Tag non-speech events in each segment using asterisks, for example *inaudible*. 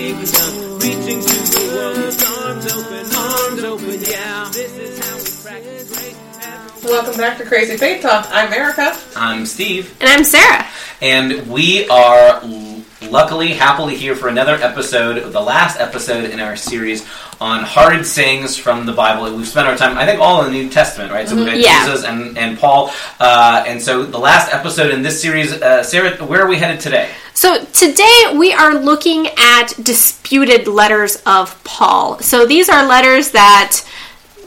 with the kingdom, reaching to the world arms open, arms open. Yeah, this is how we practice great. Welcome back to Crazy Faith Talk. I'm Erica. I'm Steve, And I'm Sarah. and we are l- luckily, happily here for another episode, the last episode in our series on hard sayings from the Bible. We've spent our time, I think, all in the New Testament, right? So we've had Yeah. Jesus and, and Paul. Uh, and so the last episode in this series, uh, Sarah, where are we headed today? So today we are looking at disputed letters of Paul. So these are letters that,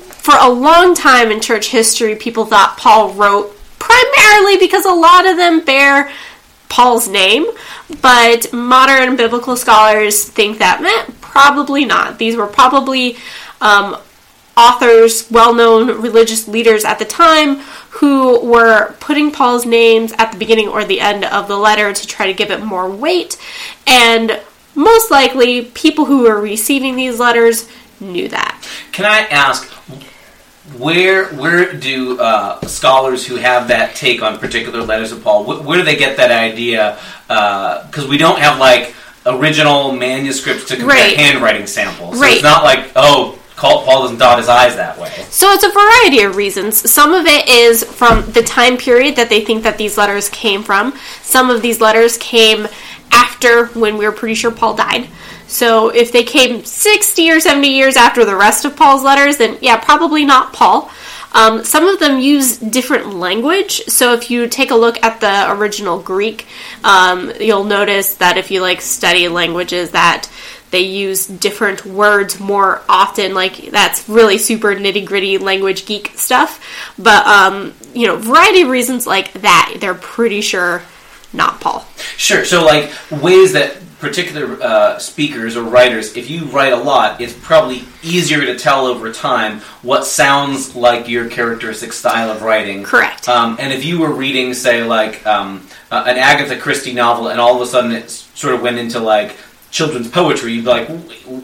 for a long time in church history, people thought Paul wrote primarily because a lot of them bear Paul's name, but modern biblical scholars think that meh, probably not. These were probably um, authors, well known religious leaders at the time, who were putting Paul's names at the beginning or the end of the letter to try to give it more weight. And most likely, people who were receiving these letters knew that. Can I ask, where where do uh, scholars who have that take on particular letters of Paul, wh- where do they get that idea? Because we don't have like original manuscripts to compare Right. handwriting samples. So Right. it's not like, oh, Paul Paul doesn't dot his I's that way. So it's a variety of reasons. Some of it is from the time period that they think that these letters came from. Some of these letters came after when we were pretty sure Paul died. So if they came 60 or 70 years after the rest of Paul's letters, then yeah, probably not Paul. Um, some of them use different language. So if you take a look at the original Greek, um, you'll notice that if you like study languages that they use different words more often. Like that's really super nitty gritty language geek stuff. But um, you know, variety of reasons like that, they're pretty sure not Paul. Sure. So, like ways that particular uh, speakers or writers, if you write a lot, it's probably easier to tell over time what sounds like your characteristic style of writing. Correct. Um, and if you were reading, say, like um, uh, an Agatha Christie novel, and all of a sudden it sort of went into like children's poetry, you'd be like,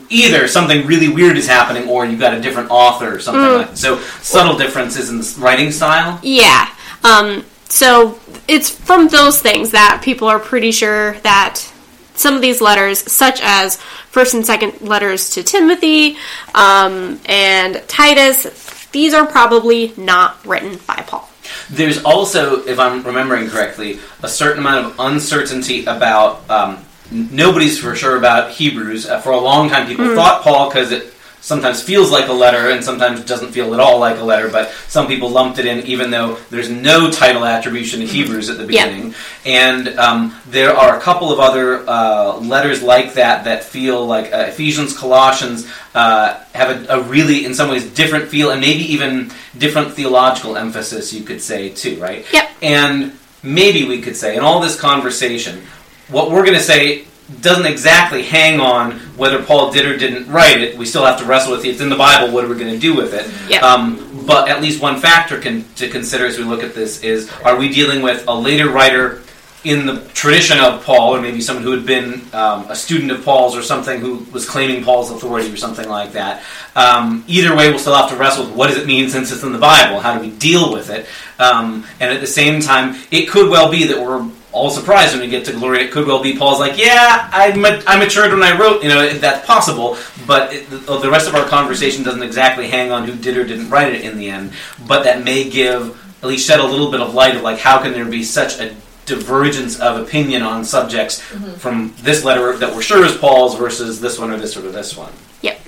either something really weird is happening, or you've got a different author or something like. So subtle differences in the writing style. Yeah. Um, so it's from those things that people are pretty sure that some of these letters, such as first and second letters to Timothy um, and Titus, these are probably not written by Paul. There's also, if I'm remembering correctly, a certain amount of uncertainty about. Um, nobody's for sure about Hebrews. Uh, for a long time, people thought Paul because it sometimes feels like a letter and sometimes doesn't feel at all like a letter. But some people lumped it in, even though there's no title attribution to Hebrews at the Yeah. beginning. And um, there are a couple of other uh, letters like that that feel like uh, Ephesians, Colossians uh, have a, a really, in some ways, different feel and maybe even different theological emphasis, you could say, too, right? Yep. And maybe we could say, in all this conversation, what we're going to say doesn't exactly hang on whether Paul did or didn't write it. We still have to wrestle with it. It's in the Bible. What are we going to do with it? Yep. Um, but at least one factor can, to consider as we look at this is: Are we dealing with a later writer in the tradition of Paul, or maybe someone who had been um, a student of Paul's, or something who was claiming Paul's authority, or something like that? Um, either way, we'll still have to wrestle with what does it mean since it's in the Bible. How do we deal with it? Um, and at the same time, it could well be that we're all surprised when we get to glory. It could well be Paul's like, yeah, I, ma- I matured when I wrote. You know, if that's possible. But it, the, oh, the rest of our conversation doesn't exactly hang on who did or didn't write it in the end. But that may give, at least shed a little bit of light of like, how can there be such a divergence of opinion on subjects mm-hmm. from this letter that we're sure is Paul's versus this one or this or this one. Yep.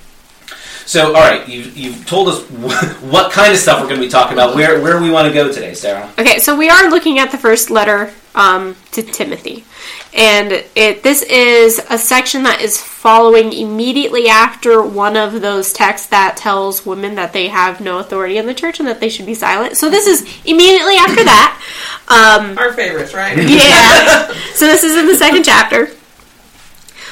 So, all right, you, you've told us *laughs* what kind of stuff we're going to be talking about. Where where we want to go today, Sarah? Okay, so we are looking at the first letter um, to Timothy, and it this is a section that is following immediately after one of those texts that tells women that they have no authority in the church and that they should be silent. So this is immediately after that. Um, Our favorites, right? yeah. *laughs* so this is in the second chapter.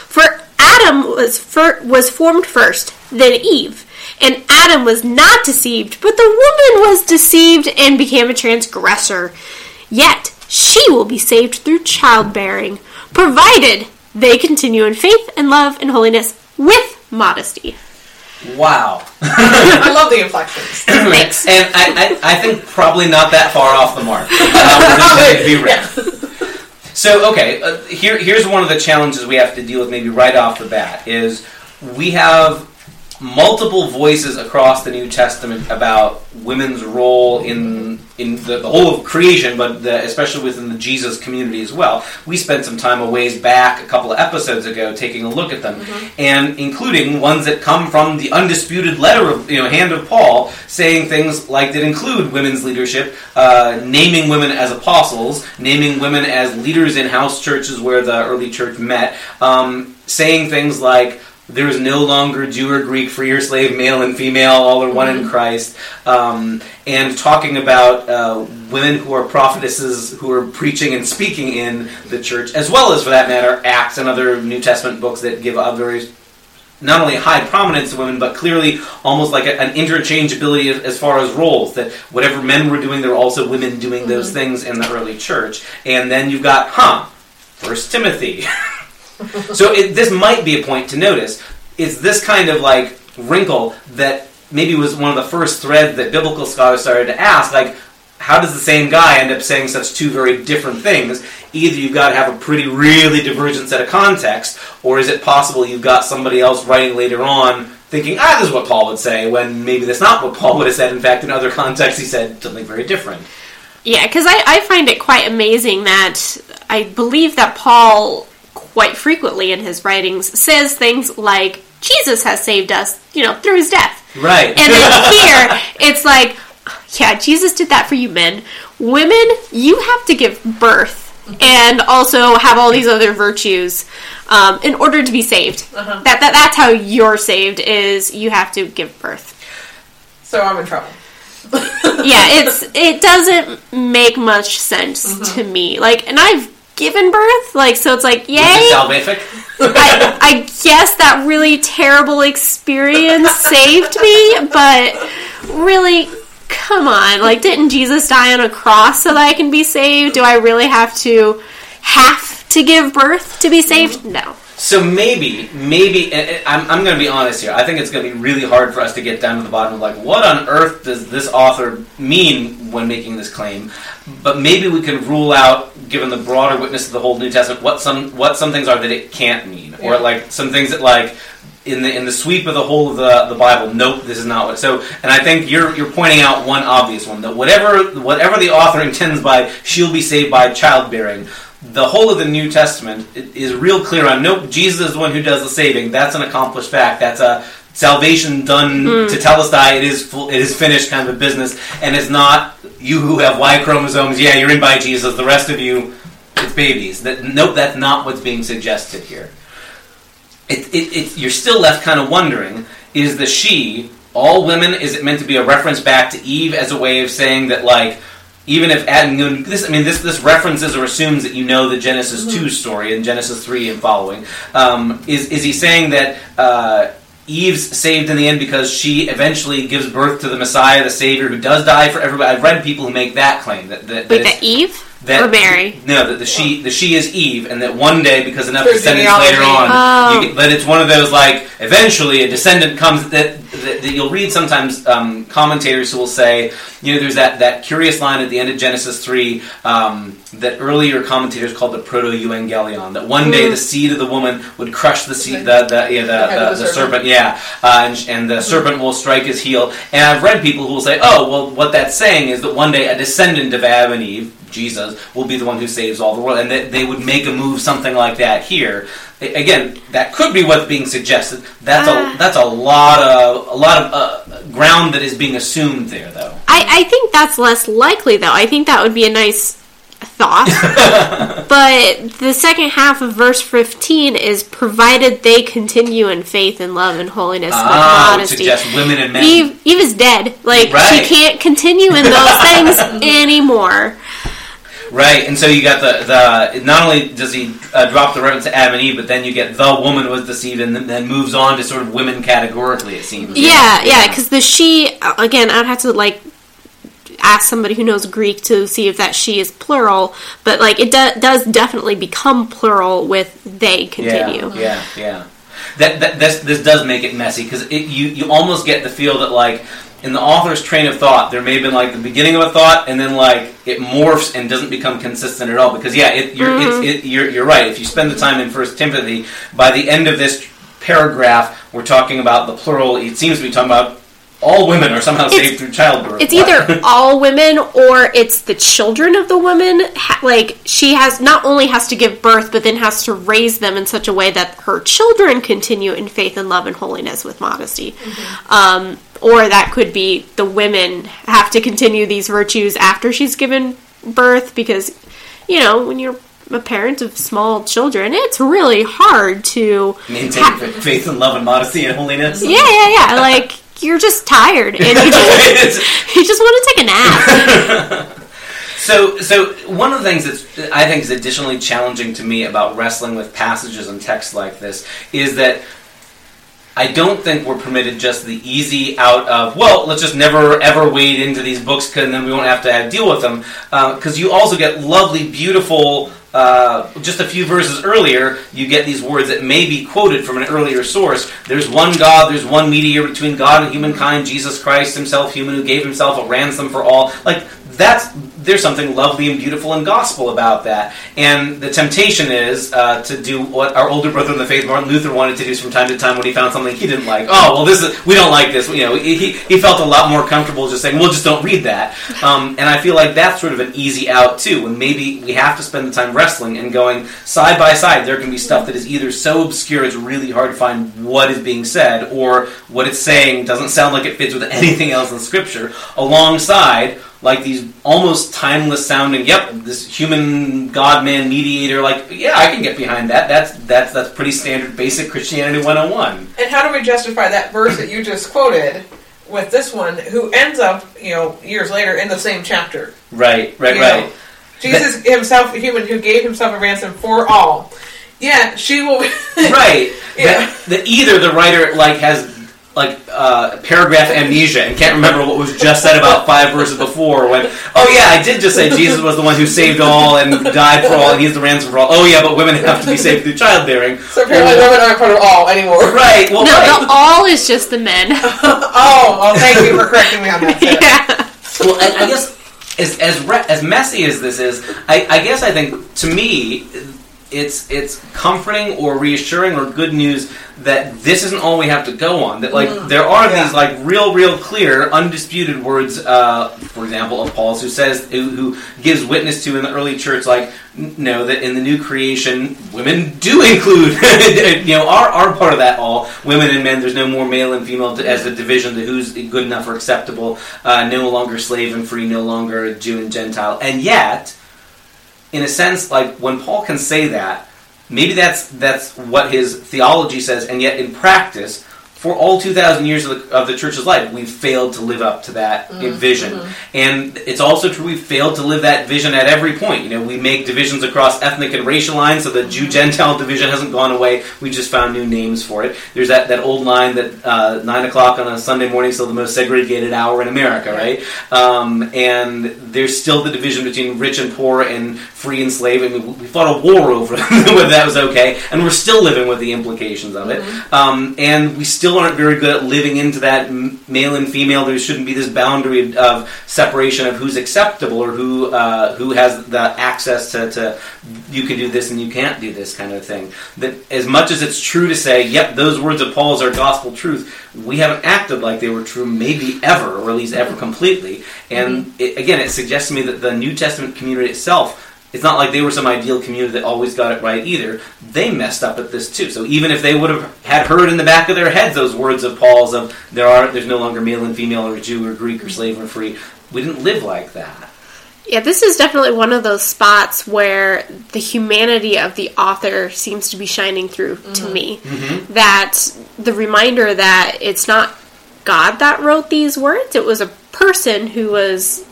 For Adam was fir- was formed first, then Eve. And Adam was not deceived, but the woman was deceived and became a transgressor. Yet she will be saved through childbearing, provided they continue in faith and love and holiness with modesty. Wow. *laughs* I love the inflections. Thanks. *clears throat* And I, I, I think probably not that far off the mark. Uh, So okay, uh, here here's one of the challenges we have to deal with maybe right off the bat is we have multiple voices across the New Testament about women's role in in the, the whole of creation, but the, especially within the Jesus community as well. We spent some time a ways back, a couple of episodes ago, taking a look at them, and including ones that come from the undisputed letter of you know hand of Paul, saying things like that include women's leadership, uh, naming women as apostles, naming women as leaders in house churches where the early church met, um, saying things like there is no longer Jew or Greek, free or slave, male and female, all are one in Christ, um, and talking about uh, women who are prophetesses who are preaching and speaking in the church, as well as, for that matter, Acts and other New Testament books that give a very not only high prominence to women, but clearly almost like a, an interchangeability as, as far as roles. That whatever men were doing, there were also women doing those things in the early church. And then you've got, huh, First Timothy. *laughs* *laughs* so it, this might be a point to notice. Is this kind of like wrinkle that maybe was one of the first threads that biblical scholars started to ask, like, how does the same guy end up saying such two very different things? Either you've got to have a pretty, really divergent set of context, or is it possible you've got somebody else writing later on thinking, ah, this is what Paul would say, when maybe that's not what Paul would have said. In fact, in other contexts, he said something very different. Yeah, because I, I find it quite amazing that I believe that Paul quite frequently in his writings says things like Jesus has saved us, you know, through his death. Right. And then *laughs* here, it's like, yeah, Jesus did that for you men. Women, you have to give birth and also have all these other virtues um, in order to be saved. Uh-huh. That, that That's how you're saved, is you have to give birth. So I'm in trouble. yeah, it's *laughs* it doesn't make much sense to me. Like, and I've given birth, like, so it's like, yay. salvific? I, I guess that really terrible experience *laughs* saved me, but really, come on. Like, didn't Jesus die on a cross so that I can be saved? Do I really have to have to give birth to be saved? Mm-hmm. No. So maybe, maybe, I'm, I'm going to be honest here. I think it's going to be really hard for us to get down to the bottom of like, what on earth does this author mean when making this claim? But maybe we can rule out, given the broader witness of the whole New Testament, what some what some things are that it can't mean, or like some things that like. In the in the sweep of the whole of the, the Bible, nope, this is not what. So, and I think you're you're pointing out one obvious one that whatever whatever the author intends by she'll be saved by childbearing, the whole of the New Testament is real clear on nope, Jesus is the one who does the saving. That's an accomplished fact. That's a salvation done hmm. tetelestai. It is full, it is finished kind of a business, and it's not you who have Y chromosomes. Yeah, you're in by Jesus. The rest of you, it's babies. That nope, that's not what's being suggested here. It, it, it, you're still left kind of wondering: is the she all women? Is it meant to be a reference back to Eve as a way of saying that like? Even if Adam, this, I mean, this this references or assumes that you know the Genesis two story and Genesis three and following. Um, is is he saying that uh, Eve's saved in the end because she eventually gives birth to the Messiah, the Savior, who does die for everybody? I've read people who make that claim that that, that Wait, that Eve that or Mary? No, that the she the she is Eve, and that one day, because enough Through descendants later on, Oh. you get, but it's one of those like eventually a descendant comes that, that, that you'll read sometimes um, commentators who will say, you know, there's that that curious line at the end of Genesis three um, that earlier commentators called the proto evangelion that one day Mm. the seed of the woman would crush the seed the the yeah, the, the, the the serpent. serpent yeah, uh, and, and the serpent will strike his heel. And I've read people who will say, oh, well, what that's saying is that one day a descendant of Adam and Eve, Jesus, will be the one who saves all the world, and that they would make a move something like that here. Again, that could be what's being suggested. That's Uh. a that's a lot of a lot of uh, ground that is being assumed there, though. I, I think that's less likely, though. I think that would be a nice thought. *laughs* but the second half of verse 15 is provided they continue in faith and love and holiness Ah, modesty. suggest women and men. Eve, Eve is dead. Like, Right. she can't continue in those things *laughs* anymore. Right, and so you got the the. Not only does he uh, drop the reference to Adam and Eve, but then you get the woman was deceived, and then- moves on to sort of women categorically. It seems. Yeah, yeah, because the she, again, I'd have to, like, ask somebody who knows Greek to see if that she is plural, but, like, it do- does definitely become plural with they continue. Yeah, yeah, yeah. that, that this this does make it messy because you you almost get the feel that like in the author's train of thought there may have been like the beginning of a thought and then like it morphs and doesn't become consistent at all because yeah it, you're Mm-hmm. it's, it, you're you're right if you spend the time in First Timothy by the end of this paragraph we're talking about the plural it seems to be talking about all women are somehow It's- saved through childbirth It's either *laughs* all women or it's the children of the woman. Like she has not only has to give birth, but then has to raise them in such a way that her children continue in faith and love and holiness with modesty. Um, or that could be the women have to continue these virtues after she's given birth because, you know, when you're a parent of small children, it's really hard to maintain ha- faith and love and modesty and holiness yeah, yeah, yeah. Like you're just tired and you just, *laughs* you just want to take a nap. *laughs* So, so one of the things that's I think is additionally challenging to me about wrestling with passages and texts like this is that I don't think we're permitted just the easy out of well, let's just never ever wade into these books and then we won't have to have, deal with them because you also get lovely, beautiful. Uh, just a few verses earlier, you get these words that may be quoted from an earlier source. There's one God, there's one mediator between God and humankind, Jesus Christ Himself, human, who gave Himself a ransom for all. Like that's there's something lovely and beautiful and gospel about that. And the temptation is uh, to do what our older brother in the faith, Martin Luther, wanted to do from time to time when he found something he didn't like. Oh, well, this is we don't like this. You know, he, he felt a lot more comfortable just saying, "Well, just don't read that." Um, and I feel like that's sort of an easy out too. And maybe we have to spend the time wrestling and going side by side. There can be stuff that is either so obscure it's really hard to find what is being said, or what it's saying doesn't sound like it fits with anything else in Scripture. Alongside like these almost timeless sounding yep this human god man mediator like yeah i can get behind that that's that's that's pretty standard basic christianity 101 And how do we justify that verse that you just quoted with this one, who ends up, you know, years later in the same chapter? right right You right know, Jesus himself, a human who gave himself a ransom for all. Yeah, she will. *laughs* right Yeah. that, that either the writer like has like uh, paragraph amnesia and can't remember what was just said about five verses before when oh yeah i did just say jesus was the one who saved all and died for all and he's the ransom for all oh yeah but women have to be saved through childbearing So apparently, women aren't part of all anymore. right well No, right. the all is just the men. *laughs* Oh, well, thank you for correcting me on that. Sarah. yeah. well, I, I guess as as re- as messy as this is, I, I guess I think to me, it's it's comforting or reassuring or good news that this isn't all we have to go on. That like there are Yeah. these like real, real clear, undisputed words. Uh, for example, of Paul's who says who, who gives witness to in the early church, like know that in the new creation, women do include *laughs* you know are are part of that all women and men. There's no more male and female as a division to who's good enough or acceptable. Uh, no longer slave and free, no longer Jew and Gentile, and yet in a sense, like when Paul can say that, maybe that's that's what his theology says, and yet in practice, for all two thousand years of the, of the church's life, we've failed to live up to that vision, and it's also true we've failed to live that vision at every point. You know, we make divisions across ethnic and racial lines, so the Jew Gentile division hasn't gone away. We just found new names for it. There's that that old line that uh, nine o'clock on a Sunday morning is still the most segregated hour in America, right? Um, and there's still the division between rich and poor and free and slave. I mean, we fought a war over *laughs* whether that was okay, and we're still living with the implications of it. Um, and we still aren't very good at living into that male and female. There shouldn't be this boundary of separation of who's acceptable or who uh, who has the access to, to you can do this and you can't do this kind of thing. That as much as it's true to say, yep, those words of Paul's are gospel truth, we haven't acted like they were true, maybe ever, or at least ever completely. And it, again, it suggests to me that the New Testament community itself. It's not like they were some ideal community that always got it right either. They messed up at this too. So even if they would have had heard in the back of their heads those words of Paul's of there are there's no longer male and female or Jew or Greek or slave or free, we didn't live like that. Yeah, this is definitely one of those spots where the humanity of the author seems to be shining through to mm-hmm. me. Mm-hmm. That the reminder that it's not God that wrote these words, it was a person who was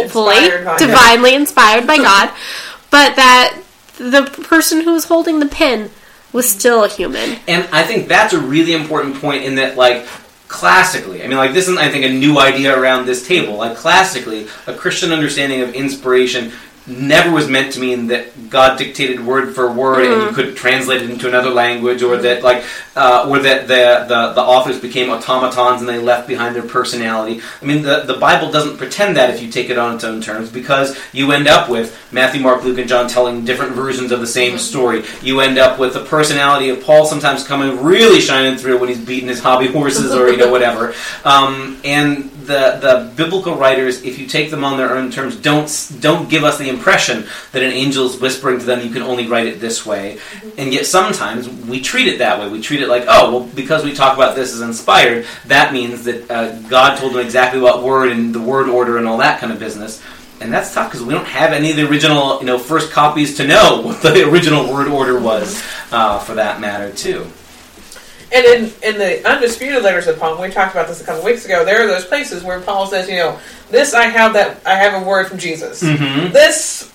hopefully Inspired by divinely inspired by *laughs* God, but that the person who was holding the pen was still a human. And I think that's a really important point in that, like, classically, I mean, like, this isn't, I think, a new idea around this table. Like, classically, a Christian understanding of inspiration never was meant to mean that God dictated word for word and you couldn't translate it into another language, or that like, uh, or that the, the the authors became automatons and they left behind their personality. I mean, the the Bible doesn't pretend that if you take it on its own terms, because you end up with Matthew, Mark, Luke, and John telling different versions of the same story. You end up with the personality of Paul sometimes coming really shining through when he's beating his hobby horses or you know whatever. *laughs* Um, and the the biblical writers, if you take them on their own terms, don't don't give us the impression that an angel is whispering to them, "You can only write it this way." And yet sometimes we treat it that way. We treat it like, "Oh, well, because we talk about this as inspired, that means that uh, God told them exactly what word and the word order and all that kind of business." And that's tough because we don't have any of the original, you know, first copies to know *laughs* what the original word order was, uh, for that matter, too. And in, in the undisputed letters of Paul, we talked about this a couple weeks ago. There are those places where Paul says, you know, this I have that I have a word from Jesus. Mm-hmm. This,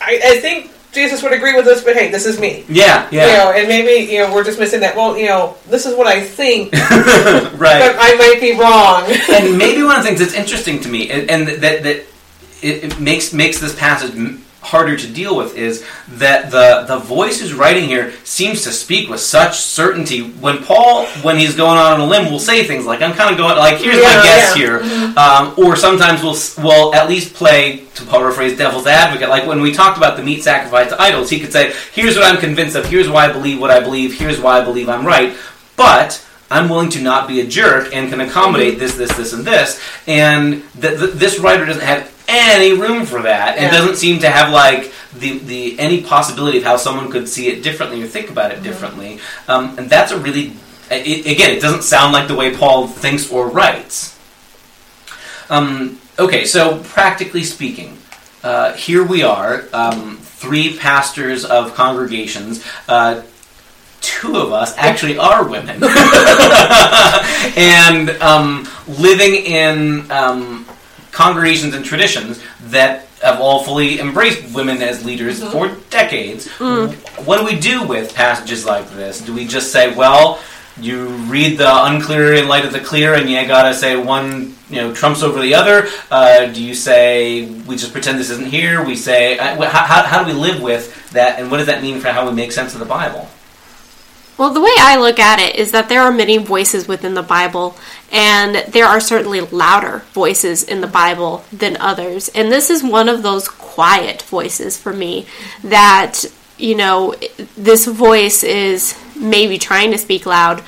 I, I think Jesus would agree with this, but hey, this is me. Yeah, yeah. You know, and maybe you know we're just missing that. Well, you know, this is what I think, *laughs* right. but I might be wrong. *laughs* and maybe *laughs* one of the things that's interesting to me, and, and that that it, it makes makes this passage harder to deal with, is that the the voice who's writing here seems to speak with such certainty. When Paul, when he's going on a limb, will say things like, "I'm kind of going like, here's my guess yeah. here," um, or sometimes we'll will at least play to paraphrase devil's advocate. Like when we talked about the meat sacrifice to idols, he could say, "Here's what I'm convinced of. Here's why I believe what I believe. Here's why I believe I'm right." But I'm willing to not be a jerk and can accommodate this, this, this, and this. And th- th- this writer doesn't have any room for that, and Yeah. doesn't seem to have like the, the any possibility of how someone could see it differently or think about it differently. Um, and that's a really it, again, it doesn't sound like the way Paul thinks or writes. Um, okay, so practically speaking, uh, here we are, um, three pastors of congregations. Uh, two of us actually are women, *laughs* *laughs* and um, living in um, congregations and traditions that have all fully embraced women as leaders for decades. What do we do with passages like this? Do we just say, well, you read the unclear in light of the clear, and you gotta say one, you know, trumps over the other? Uh, do you say we just pretend this isn't here? We say, uh, how, how, how do we live with that, and what does that mean for how we make sense of the Bible? Well, the way I look at it is that there are many voices within the Bible, and there are certainly louder voices in the Bible than others. And this is one of those quiet voices for me that, you know, this voice is maybe trying to speak loud,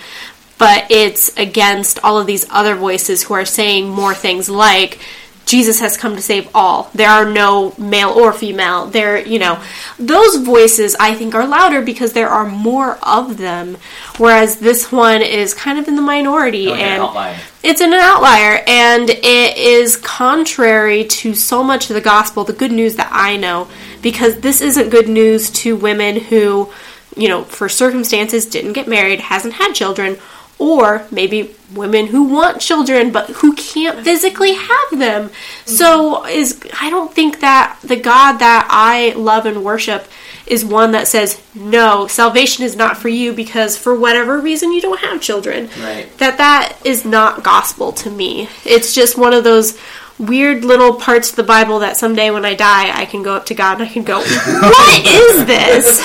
but it's against all of these other voices who are saying more things like, Jesus has come to save all. There are no male or female. There, you know, those voices I think are louder because there are more of them, whereas this one is kind of in the minority Like and outlier. it's an outlier and it is contrary to so much of the gospel, the good news that I know, because this isn't good news to women who, you know, for circumstances didn't get married, hasn't had children, or maybe women who want children but who can't physically have them. So is I don't think that the God that I love and worship is one that says no, salvation is not for you because for whatever reason you don't have children Right. that that is not gospel to me. It's just one of those weird little parts of the Bible that someday when I die, I can go up to God and I can go, *laughs* "What is this?"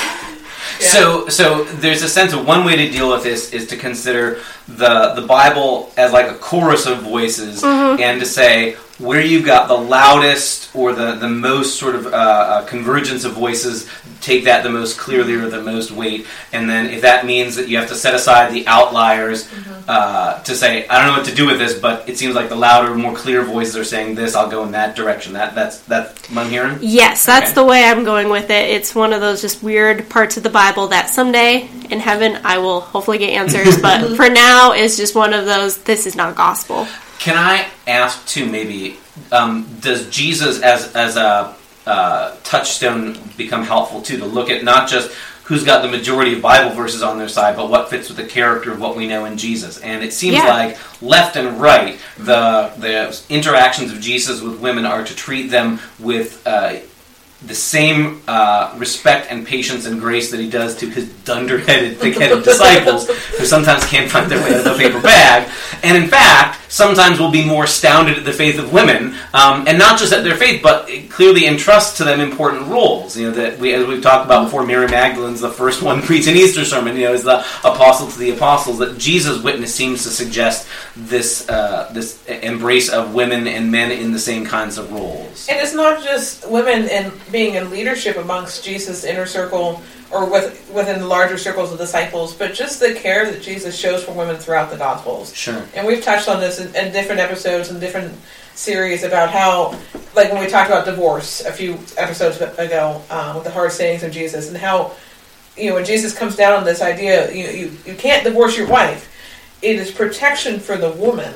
So, so there's a sense of one way to deal with this is to consider the the Bible as like a chorus of voices, and to say where you've got the loudest or the the most sort of uh, uh, convergence of voices, take that the most clearly or the most weight, and then if that means that you have to set aside the outliers uh, to say I don't know what to do with this, but it seems like the louder, more clear voices are saying this, I'll go in that direction. That that's that's what I'm hearing. Yes, that's Okay. the way I'm going with it. It's one of those just weird parts of the Bible that someday in heaven I will hopefully get answers, *laughs* but for now it's just one of those this is not gospel. Can I ask too? Maybe um, does Jesus as as a uh, touchstone become helpful too to look at not just who's got the majority of Bible verses on their side, but what fits with the character of what we know in Jesus? And it seems Yeah. like left and right, the the interactions of Jesus with women are to treat them with. Uh, the same uh, respect and patience and grace that he does to his dunderheaded, thick-headed disciples, who sometimes can't find their way out of the paper bag, and in fact, sometimes will be more astounded at the faith of women, um, and not just at their faith, but clearly entrusts to them important roles. You know that we, as we've talked about before, Mary Magdalene's the first one preaching Easter sermon. You know, is the apostle to the apostles. That Jesus' witness seems to suggest this uh, this embrace of women and men in the same kinds of roles. And it's not just women and being in leadership amongst Jesus' inner circle or with, within the larger circles of disciples, but just the care that Jesus shows for women throughout the Gospels. Sure. And we've touched on this in, in different episodes and different series about how, like when we talked about divorce a few episodes ago uh, with the hard sayings of Jesus, and how, you know, when Jesus comes down on this idea, you, you, you can't divorce your wife. It is protection for the woman.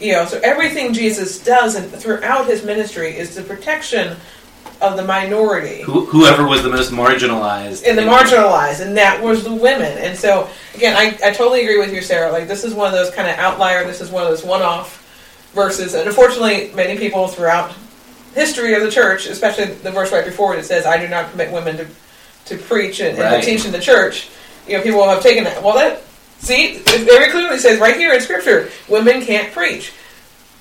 You know, so everything Jesus does and throughout his ministry is the protection of the minority Who, whoever was the most marginalized. and the marginalized, and that was the women. And so, again, I, I totally agree with you, Sarah. Like, this is one of those kind of outlier, this is one of those one off verses. And unfortunately, many people throughout history of the church, especially the verse right before it, it says, I do not permit women to, to preach and, and to teach in the church. You know, people have taken that. Well, that, see, it very clearly says right here in Scripture, women can't preach.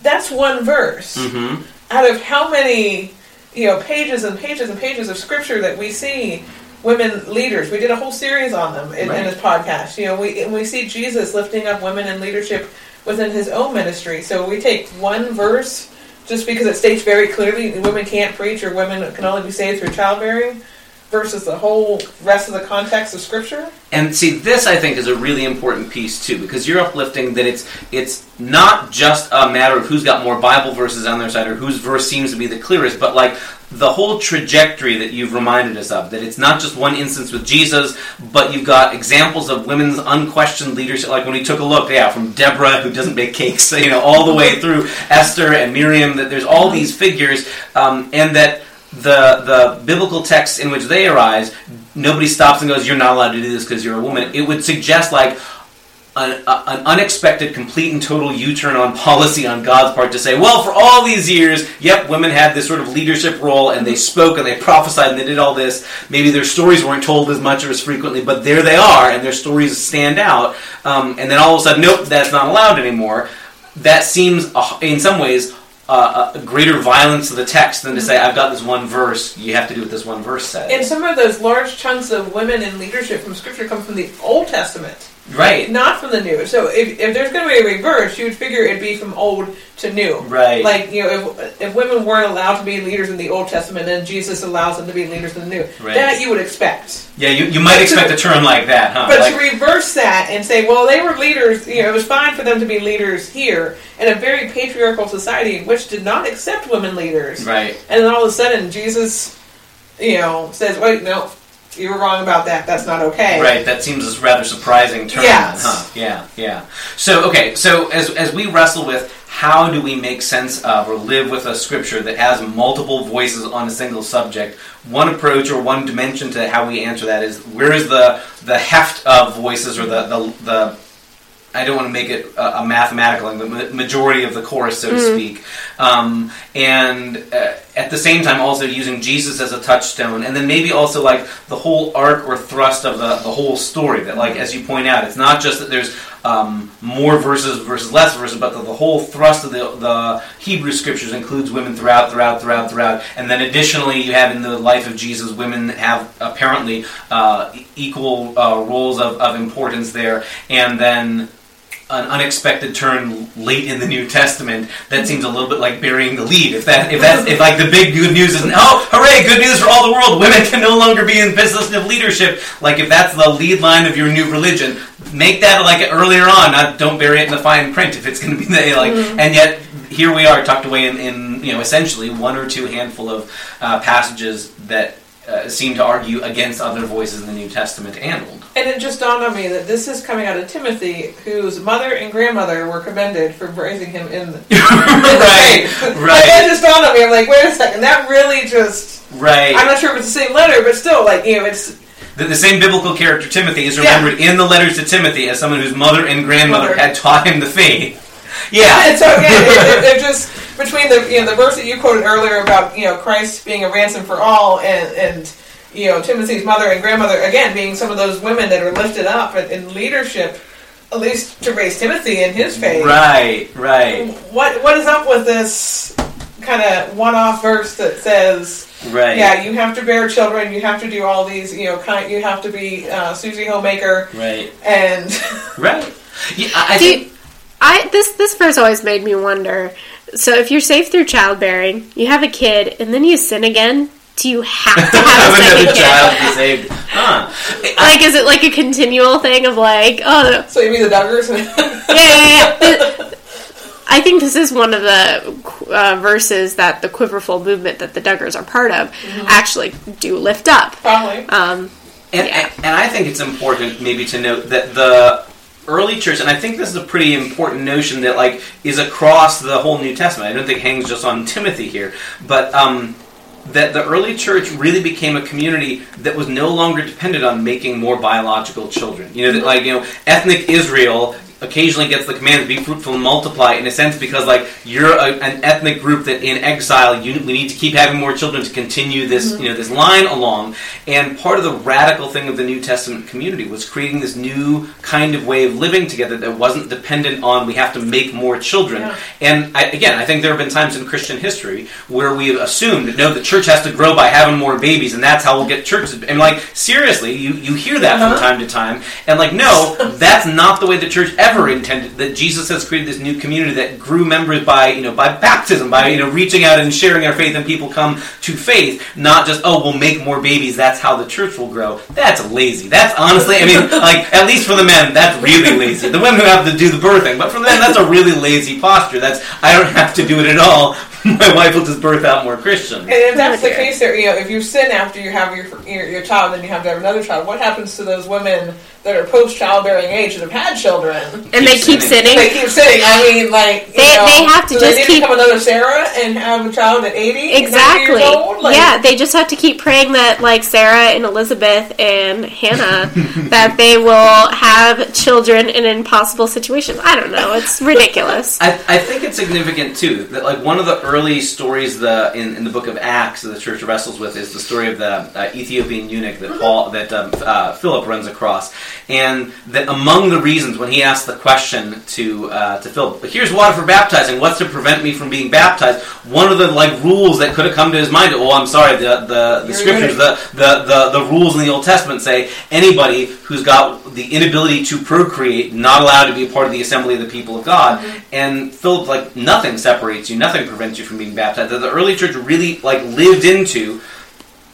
That's one verse hmm out of how many you know pages and pages and pages of scripture that we see women leaders. We did a whole series on them in, Right. in this podcast. You know we and we see jesus lifting up women in leadership within his own ministry. So we take one verse just because it states very clearly women can't preach or women can only be saved through childbearing versus the whole rest of the context of scripture And see, this I think is a really important piece too, because you're uplifting that it's it's not just a matter of who's got more Bible verses on their side or whose verse seems to be the clearest, but like the whole trajectory that you've reminded us of. That it's not just one instance with Jesus, but you've got examples of women's unquestioned leadership. Like when we took a look, yeah, from Deborah who doesn't bake cakes, *laughs* you know, all the way through Esther and Miriam. That there's all these figures, um, and that the the biblical texts in which they arise, nobody stops and goes, "You're not allowed to do this because you're a woman." It would suggest like an, a, an unexpected, complete and total U-turn on policy on God's part to say, "Well, for all these years, yep, women had this sort of leadership role, and they spoke and they prophesied and they did all this. Maybe their stories weren't told as much or as frequently, but there they are, and their stories stand out. Um, and then all of a sudden, nope, that's not allowed anymore." That seems, uh, in some ways, uh, a greater violence of the text than to say, I've got this one verse, you have to do what this one verse says. and some of those large chunks of women in leadership from scripture come from the old testament right. not from the new. So if, if there's going to be a reverse, you would figure it'd be from old to new. Right. Like you know, if, if women weren't allowed to be leaders in the Old Testament, then Jesus allows them to be leaders in the New. Right. That you would expect. Yeah, you, you might expect a turn like that, huh? But Like- to reverse that and say, well, they were leaders. You know, it was fine for them to be leaders here in a very patriarchal society, which did not accept women leaders. right. And then all of a sudden, Jesus, you know, says, wait, no. You were wrong about that. That's not okay. Right, that seems a rather surprising turn, Yes. huh? Yeah, yeah. So, okay, so as, as we wrestle with how do we make sense of or live with a scripture that has multiple voices on a single subject, one approach or one dimension to how we answer that is where is the the heft of voices or the the, the I don't want to make it a, a mathematical, the ma- majority of the chorus, so to speak, um, and uh, at the same time also using Jesus as a touchstone, and then maybe also like the whole arc or thrust of the, the whole story. That, like as you point out, it's not just that there's um, more verses versus less verses, but that the whole thrust of the, the Hebrew scriptures includes women throughout, throughout, throughout, throughout, and then additionally you have in the life of Jesus, women have apparently uh, equal uh, roles of, of importance there, and then an unexpected turn late in the New Testament that seems a little bit like burying the lead. If that if that's if like the big good news is oh hooray good news for all the world women can no longer be in position of leadership like if that's the lead line of your new religion make that like earlier on not don't bury it in the fine print if it's going to be the like and yet here we are tucked away in, in you know essentially one or two handful of uh, passages that uh, seem to argue against other voices in the New Testament and Old. And it just dawned on me that this is coming out of Timothy, whose mother and grandmother were commended for raising him in the, *laughs* in the right. Like, right, that just dawned on me. I'm like, wait a second, that really just. right. I'm not sure if it's the same letter, but still, like, you know, it's. The, the same biblical character Timothy is Yeah. remembered in the letters to Timothy as someone whose mother and grandmother Mother. had taught him the faith. Yeah. And so again, it, it, it just *laughs* between the you know the verse that you quoted earlier about you know Christ being a ransom for all, and and you know Timothy's mother and grandmother again being some of those women that are lifted up in, in leadership, at least to raise Timothy in his faith. Right, right, What what is up with this kind of one-off verse that says, right. yeah, you have to bear children, you have to do all these, you know, kind, you have to be uh, Susie homemaker, Right, and *laughs* right. Yeah, I, I think. you- I this this verse always made me wonder. So if you're safe through childbearing, you have a kid, and then you sin again, do you have to *laughs* have a second another kid? child to be saved. Huh. *laughs* Like, is it like a continual thing of like, oh, so you mean the Duggars? *laughs* yeah, yeah, yeah. I think this is one of the uh, verses that the Quiverful movement that the Duggars are part of actually do lift up. Probably. Um, And, Yeah. and, and I think it's important maybe to note that the early church, and I think this is a pretty important notion that like is across the whole New Testament. I don't think it hangs just on Timothy here, but um, that the early church really became a community that was no longer dependent on making more biological children. You know, that like you know, ethnic Israel occasionally gets the command to be fruitful and multiply in a sense because like you're a, an ethnic group that in exile you we need to keep having more children to continue this you know this line along. And part of the radical thing of the New Testament community was creating this new kind of way of living together that wasn't dependent on we have to make more children. Yeah. and I, again I think there have been times in Christian history where we've assumed that no the church has to grow by having more babies and that's how we'll get churches. And like seriously you you hear that Uh-huh. from time to time. And like no *laughs* that's not the way the church ever intended that Jesus has created this new community that grew members by you know by baptism by you know reaching out and sharing our faith and people come to faith not just oh we'll make more babies that's how the church will grow. That's lazy. That's honestly I mean *laughs* like at least for the men that's really lazy. The women who have to do the birthing but for the men that's a really lazy posture. That's I don't have to do it at all. *laughs* My wife will just birth out more Christians. And if that's the case, there, you know, if you sin after you have your, your your child, then you have to have another child. What happens to those women that are post childbearing age that have had children? and they keep sinning. sinning. They keep sitting. I mean, like you They- know, they have to do just they need keep- to become another Sarah and have a child at eighty. Exactly. Years old? Like, yeah, they just have to keep praying that, like Sarah and Elizabeth and Hannah, *laughs* that they will have children in impossible situations. I don't know. It's ridiculous. I, I think it's significant too that like one of the early stories the in, in the book of Acts that the church wrestles with is the story of the uh, Ethiopian eunuch that Paul that um, uh, Philip runs across, and that among the reasons when he asked the question to uh, to Philip, but here's water for baptizing. What's to prevent me from being baptized? One of the like rules that could have come to his mind. Oh, I'm sorry. The the, the scriptures, the, the the the rules in the Old Testament say anybody who's got the inability to procreate not allowed to be a part of the assembly of the people of God. And Philip, like nothing separates you, nothing prevents you from being baptized. That the early church really like lived into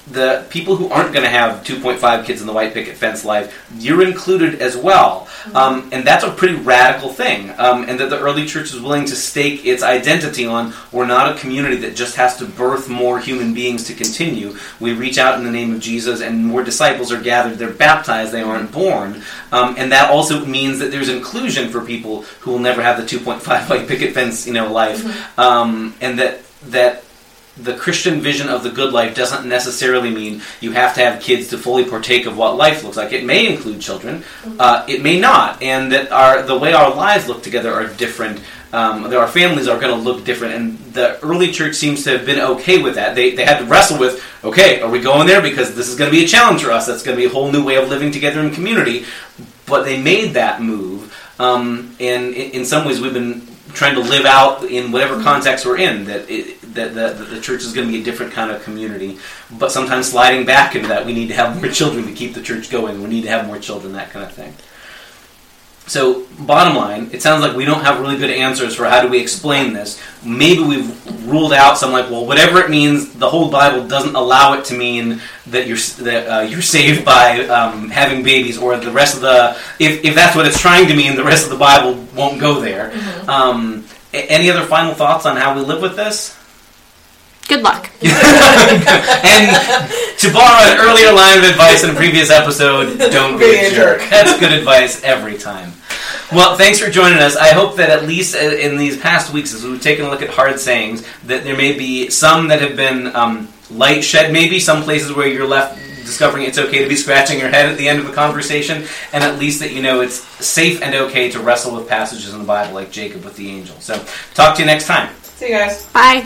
the people who aren't going to have 2.5 kids in the white picket fence life, you're included as well. Um, and that's a pretty radical thing. Um, and that the early church is willing to stake its identity on we're not a community that just has to birth more human beings to continue. We reach out in the name of Jesus, and more disciples are gathered. They're baptized, they aren't born. Um, and that also means that there's inclusion for people who will never have the 2.5 *laughs* white picket fence you know, life. Um, and that, that the Christian vision of the good life doesn't necessarily mean you have to have kids to fully partake of what life looks like. It may include children, uh, it may not, and that our the way our lives look together are different. Um, that our families are going to look different, and the early church seems to have been okay with that. They, they had to wrestle with, okay, are we going there because this is going to be a challenge for us? That's going to be a whole new way of living together in community. But they made that move, um, and in, in some ways, we've been trying to live out in whatever mm-hmm. context we're in that it, that, that, that the church is going to be a different kind of community. But sometimes sliding back into that we need to have more *laughs* children to keep the church going. We need to have more children that kind of thing so bottom line it sounds like we don't have really good answers for how do we explain this. Maybe we've ruled out some like well whatever it means the whole bible doesn't allow it to mean that you're that uh, you're saved by um, having babies or the rest of the if, if that's what it's trying to mean the rest of the bible won't go there. Um, any other final thoughts on how we live with this Good luck. *laughs* and to borrow an earlier line of advice in a previous episode, don't be a jerk. That's good advice every time. Well, thanks for joining us. I hope that at least uh, in these past weeks, as we've taken a look at hard sayings, that there may be some that have been um, light shed, maybe some places where you're left discovering it's okay to be scratching your head at the end of a conversation, and at least that you know it's safe and okay to wrestle with passages in the Bible like Jacob with the angel. So, talk to you next time. See you guys. Bye.